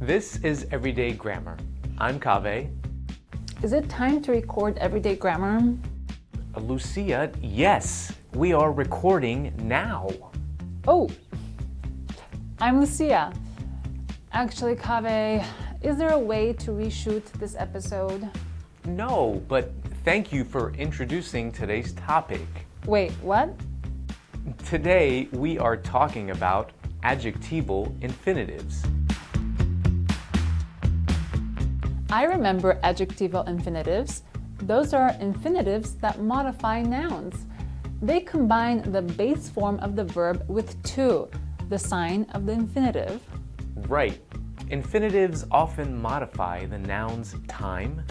This is Everyday Grammar. I'm Kaveh. Is it time to record everyday grammar? Uh, Lucia, yes, we are recording now. Oh, I'm Lucia. Actually, Kaveh, is there a way to reshoot this episode? No, but thank you for introducing today's topic. Wait, what? Today we are talking about adjectival infinitives. I remember adjectival infinitives. Those are infinitives that modify nouns. They combine the base form of the verb with to, the sign of the infinitive. Right. Infinitives often modify the nouns time,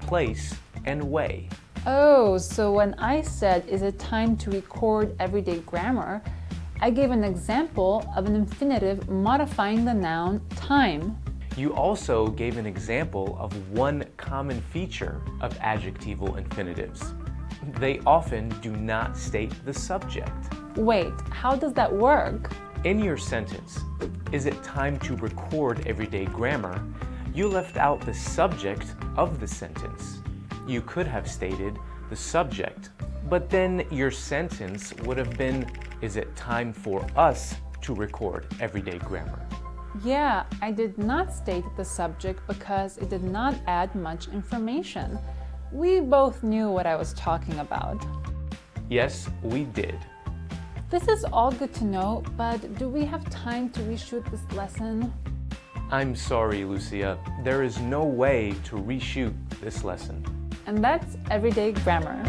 place, and way. Oh, so when I said, is it time to record everyday grammar, I gave an example of an infinitive modifying the noun time. You also gave an example of one common feature of adjectival infinitives. They often do not state the subject. Wait, how does that work? In your sentence, is it time to record everyday grammar? You left out the subject of the sentence. You could have stated the subject, but then your sentence would have been, is it time for us to record everyday grammar? Yeah, I did not state the subject because it did not add much information. We both knew what I was talking about. Yes, we did. This is all good to know, but do we have time to reshoot this lesson? I'm sorry, Lucia. There is no way to reshoot this lesson. And that's everyday grammar.